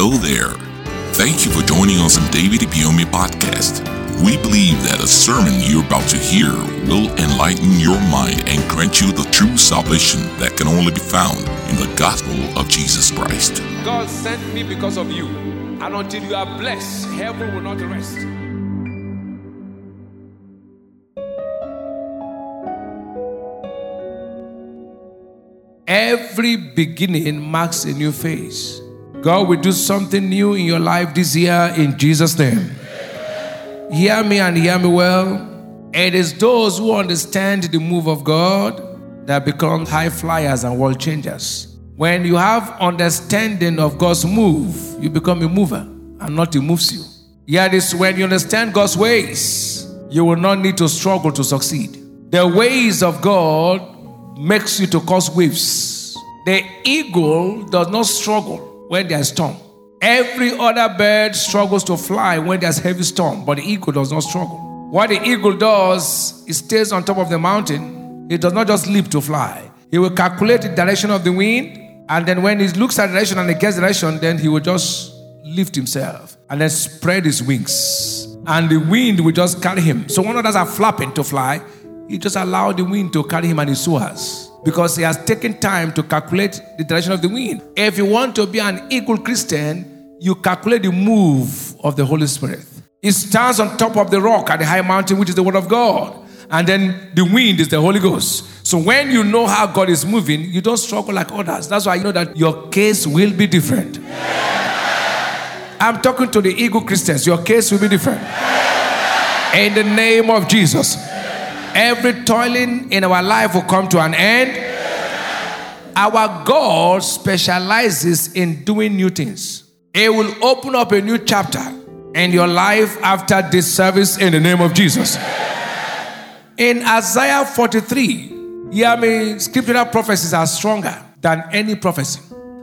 Hello there. Thank you for joining us on David Ibiyeomie podcast. We believe that a sermon you're about to hear will enlighten your mind and grant you the true salvation that can only be found in the gospel of Jesus Christ. God sent me because of you. And until you are blessed, heaven will not rest. Every beginning marks a new phase. God will do something new in your life this year in Jesus' name. Hear me and hear me well. It is those who understand the move of God that become high flyers and world changers. When you have understanding of God's move, you become a mover and not He moves you. Here is when you understand God's ways, you will not need to struggle to succeed. The ways of God makes you to cause waves. The eagle does not struggle when there's storm. Every other bird struggles to fly when there's heavy storm, but the eagle does not struggle. What the eagle does, it stays on top of the mountain. It does not just leap to fly. He will calculate the direction of the wind, and then when he looks at the direction and he gets the direction, then he will just lift himself and then spread his wings. And the wind will just carry him. So when others are flapping to fly, he just allow the wind to carry him and he soars because he has taken time to calculate the direction of the wind. If you want to be an equal Christian, you calculate the move of the Holy Spirit. He stands on top of the rock at the high mountain, which is the Word of God. And then the wind is the Holy Ghost. So when you know how God is moving, you don't struggle like others. That's why you know that your case will be different. I'm talking to the eagle Christians. Your case will be different. In the name of Jesus. Every toiling in our life will come to an end. Our God specializes in doing new things. It will open up a new chapter in your life after this service in the name of Jesus. In Isaiah 43, hear me, scriptural prophecies are stronger than any prophecy.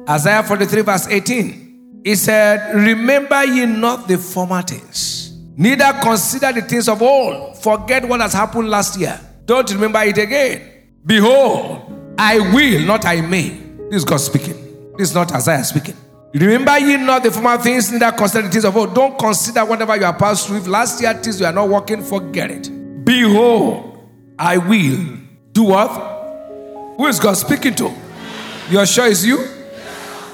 Isaiah 43, verse 18, he said, Remember ye not the former things, neither consider the things of old. Forget what has happened last year. Don't remember it again. Behold, I will, not I may. This is God speaking. This is not Isaiah speaking. Remember ye not the former things, neither consider the things of old. Don't consider whatever you have passed through. If last year things you are not working, forget it. Behold, I will do what? Who is God speaking to? You're sure it's you?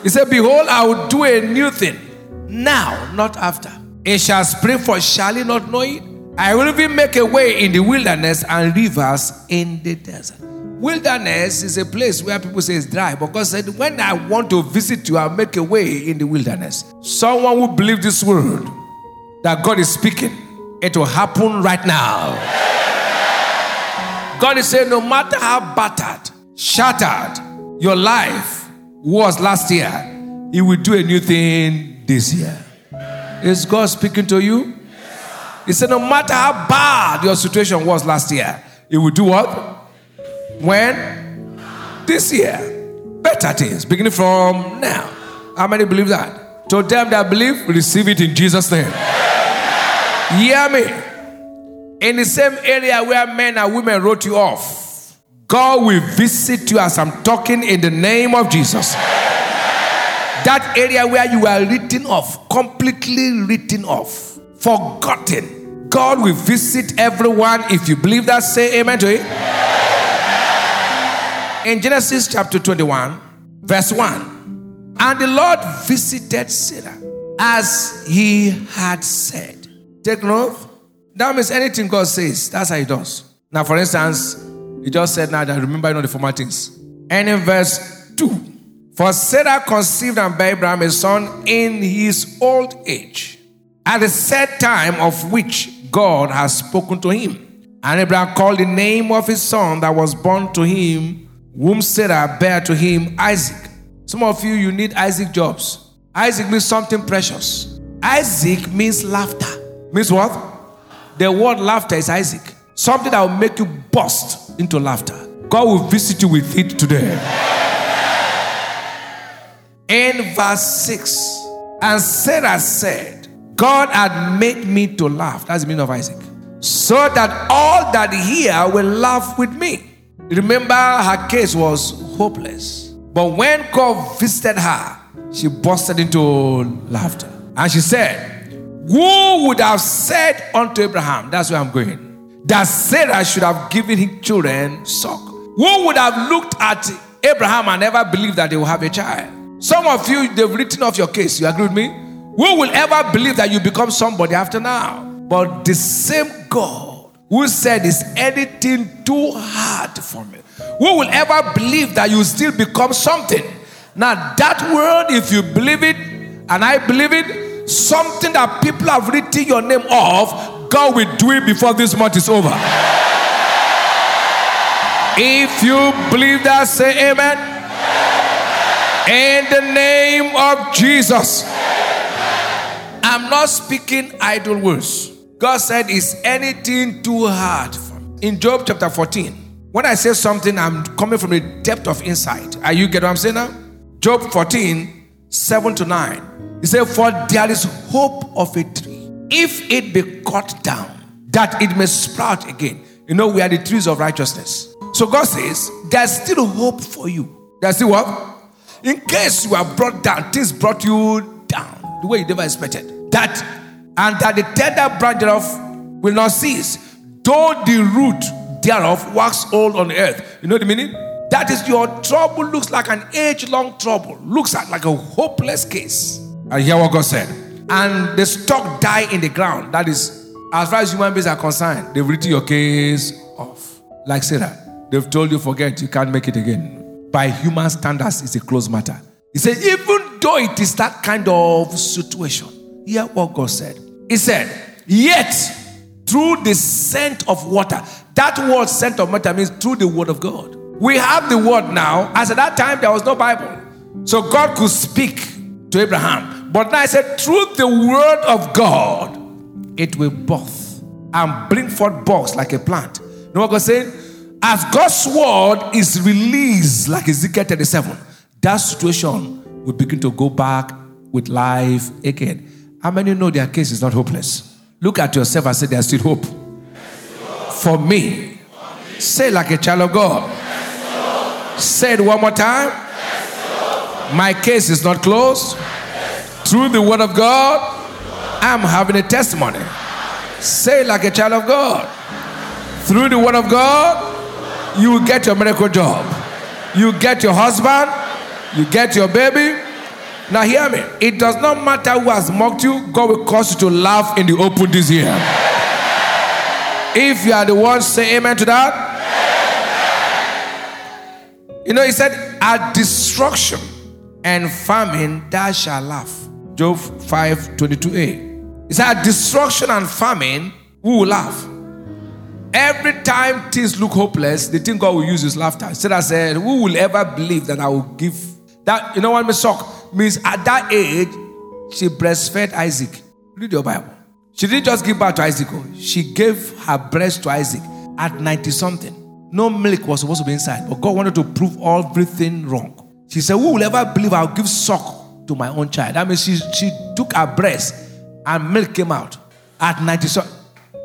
He said, Behold, I will do a new thing. Now, not after. It shall spring forth, shall not know it? I will even make a way in the wilderness and rivers in the desert. Wilderness is a place where people say it's dry, but God said, When I want to visit you, I'll make a way in the wilderness. Someone who believes this word that God is speaking, it will happen right now. God is saying, no matter how battered, shattered your life was last year, He will do a new thing this year. Is God speaking to you? He said, no matter how bad your situation was last year, He will do what? When? This year. Better things, beginning from now. How many believe that? To them that believe, receive it in Jesus' name. Hear me in the same area where men and women wrote you off, God will visit you as I'm talking in the name of Jesus. That area where you are written off, completely written off, forgotten. God will visit everyone. If you believe that, say amen to it. In Genesis chapter 21, verse 1, and the Lord visited Sarah as he had said. Take note. That means anything God says, that's how He does. Now, for instance, He just said, Now that remember you know the former things. And in verse 2, for Sarah conceived and bare Abraham a son in his old age, at the set time of which God has spoken to him. And Abraham called the name of his son that was born to him, whom Sarah bare to him, Isaac. Some of you, you need Isaac jobs. Isaac means something precious. Isaac means laughter. Means what? The word laughter is Isaac. Something that will make you burst into laughter. God will visit you with it today. In verse 6, and Sarah said, God had made me to laugh. That's the meaning of Isaac. So that all that hear will laugh with me. Remember, her case was hopeless. But when God visited her, she busted into laughter. And she said, Who would have said unto Abraham, that's where I'm going, that Sarah should have given his children suck? Who would have looked at Abraham and never believed that they will have a child? Some of you, they've written off your case. You agree with me? Who will ever believe that you become somebody after now? But the same God who said, Is anything too hard for me? Who will ever believe that you still become something? Now, that word, if you believe it, and I believe it, something that people have written your name off, God will do it before this month is over. If you believe that, say amen. In the name of Jesus. I'm not speaking idle words. God said, Is anything too hard for me? In Job chapter 14, when I say something, I'm coming from the depth of insight. Are you get what I'm saying now? Job 14, 7 to 9. He said, For there is hope of a tree, if it be cut down, that it may sprout again. You know, we are the trees of righteousness. So God says, There's still hope for you. There's still what? In case you are brought down, things brought you down the way you never expected. That and that the tender branch thereof will not cease, though the root thereof wax old on earth. You know the meaning? That is your trouble looks like an age-long trouble, looks like a hopeless case. And hear what God said. And the stock die in the ground. That is, as far as human beings are concerned, they've written your case off. Like Sarah, they've told you forget, you can't make it again. By human standards, it's a closed matter. He said, even though it is that kind of situation, hear what God said. He said, yet through the scent of water. That word scent of water means through the word of God. We have the word now, as at that time there was no Bible. So God could speak to Abraham. But now I said, through the word of God, it will birth and bring forth buds like a plant. You know what God saying? As God's word is released, like Ezekiel 37, that situation will begin to go back with life again. How many know their case is not hopeless? Look at yourself and say, There's still hope. For me. Say like a child of God. Say it one more time. My case is not closed. Through the word of God, I'm having a testimony. Say like a child of God. Through the word of God, you will get your miracle job. You get your husband. You get your baby. Now, hear me. It does not matter who has mocked you, God will cause you to laugh in the open this year. If you are the one, say amen to that. You know, he said, At destruction and famine, thou shalt laugh. Job 5 22a. He said, At destruction and famine, who will laugh? Every time things look hopeless, the thing God will use is laughter. Said, I said, Who will ever believe that I will give that? You know what, Miss Shock? means at that age, she breastfed Isaac. Read your Bible. She didn't just give birth to Isaac, oh. she gave her breast to Isaac at 90 something. No milk was supposed to be inside, but God wanted to prove everything wrong. She said, Who will ever believe I'll give suck to my own child? That means she, she took her breast and milk came out at 90 something.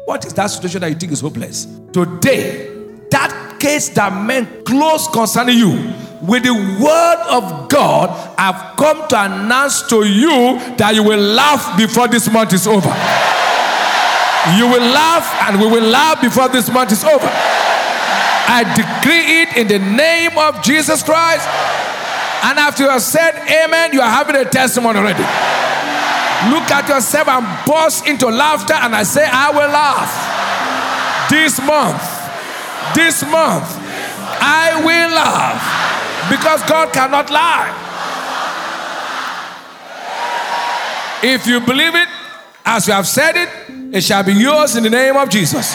What is that situation that you think is hopeless? Today, that case that meant close concerning you with the word of God, I've come to announce to you that you will laugh before this month is over. You will laugh and we will laugh before this month is over. I decree it in the name of Jesus Christ. And after you have said amen, you are having a testimony already. Look at yourself and burst into laughter, and I say, I will laugh. This month, this month, I will laugh because God cannot lie. If you believe it, as you have said it, it shall be yours in the name of Jesus.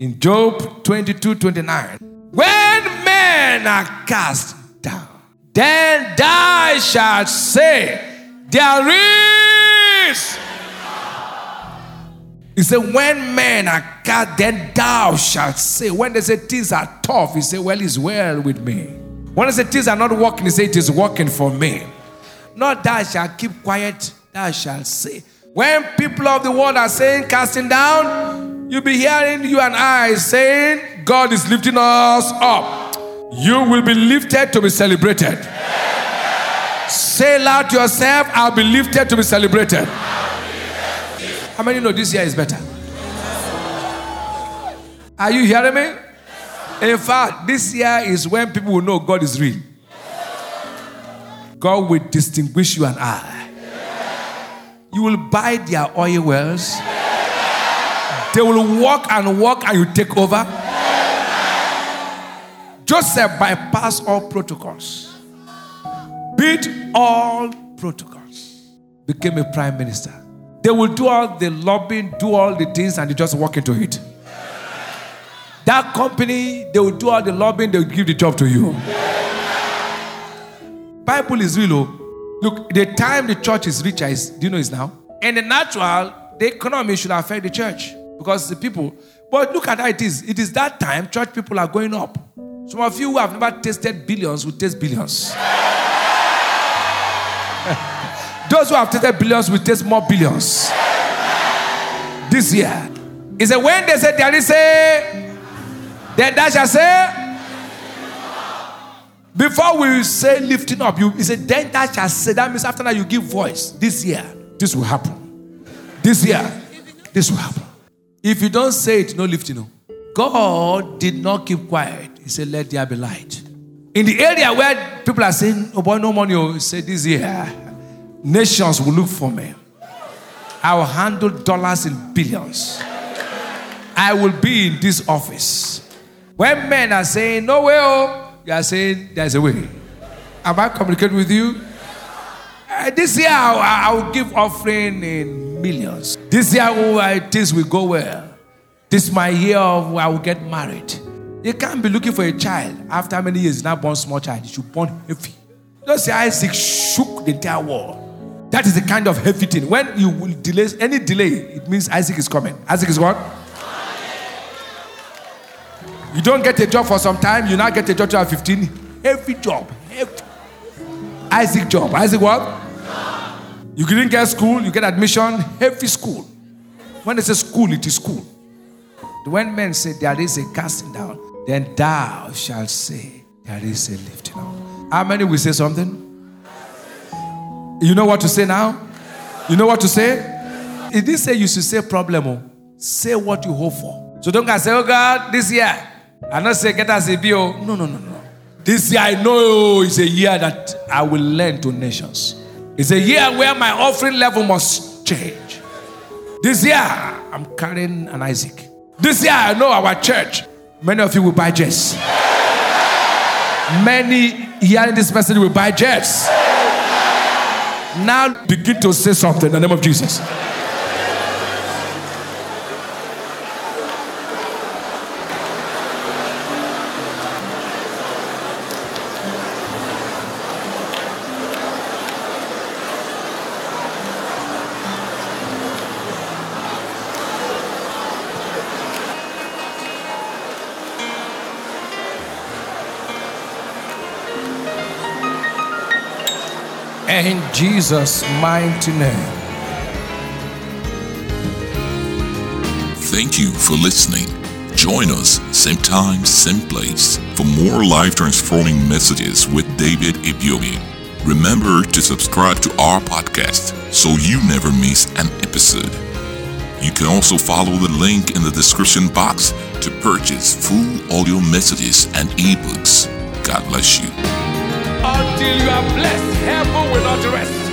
In Job 22 29, when men are cast down, then thou shalt say, There is he said, When men are cut, then thou shalt say. When they say things are tough, he said, Well, it's well with me. When they say things are not working, he said, It is working for me. Not thou shalt keep quiet, thou shalt say. When people of the world are saying, casting down, you'll be hearing you and I saying, God is lifting us up. You will be lifted to be celebrated. Say loud to yourself, I'll be lifted to be celebrated. How many know this year is better? Are you hearing me? In fact, this year is when people will know God is real. God will distinguish you and I. You will buy their oil wells. They will walk and walk and you take over. Joseph bypassed all protocols, beat all protocols, became a prime minister. They will do all the lobbying, do all the things, and you just walk into it. That company, they will do all the lobbying, they will give the job to you. Bible is real. oh. Look, the time the church is richer is, do you know is now? In the natural, the economy should affect the church because the people. But look at how it is. It is that time church people are going up. Some of you who have never tasted billions will taste billions. Those who have tasted billions will taste more billions. This year. He said, when they say there is a, then that shall say, before we say lifting up, you he said, then that shall say. That means after that you give voice. This year, this will happen. This year, this will happen. If you don't say it, no lifting. No. God did not keep quiet. He said, let there be light. In the area where people are saying, oh boy, no money, oh, said, this year, nations will look for me. I will handle dollars in billions. I will be in this office. When men are saying, no way, oh, you are saying, there's a way. Am I communicating with you? Uh, this year, I, I will give offering in millions. This year, oh, I, things will go well. This is my year of I will get married. You can't be looking for a child after many years. Now born small child, you should born heavy. Don't say Isaac shook the entire world. That is the kind of heavy thing. When you will delay any delay, it means Isaac is coming. Isaac is what? You don't get a job for some time, you now get a job at 15. Heavy job. Heavy. Isaac job. Isaac what? You didn't get school, you get admission, heavy school. When they say school, it is school. When men say there is a casting down, then thou shalt say there is a lifting up. How many will say something? You know what to say now? You know what to say? It didn't say you should say problem. oh. Say what you hope for. So don't go say, oh God, this year. I not say get us a bill. Oh. No, no, no, no. This year I know oh, is a year that I will lend to nations. It's a year where my offering level must change. This year I'm carrying an Isaac. This year I know our church. Many of you will buy jets. Many hearing this message will buy jets. Now begin to say something in the name of Jesus. In Jesus' mighty name. Thank you for listening. Join us same time, same place for more life transforming messages with David Ibiyeomie. Remember to subscribe to our podcast so you never miss an episode. You can also follow the link in the description box to purchase full audio messages and ebooks. God bless you. Until you are blessed, heaven will not rest.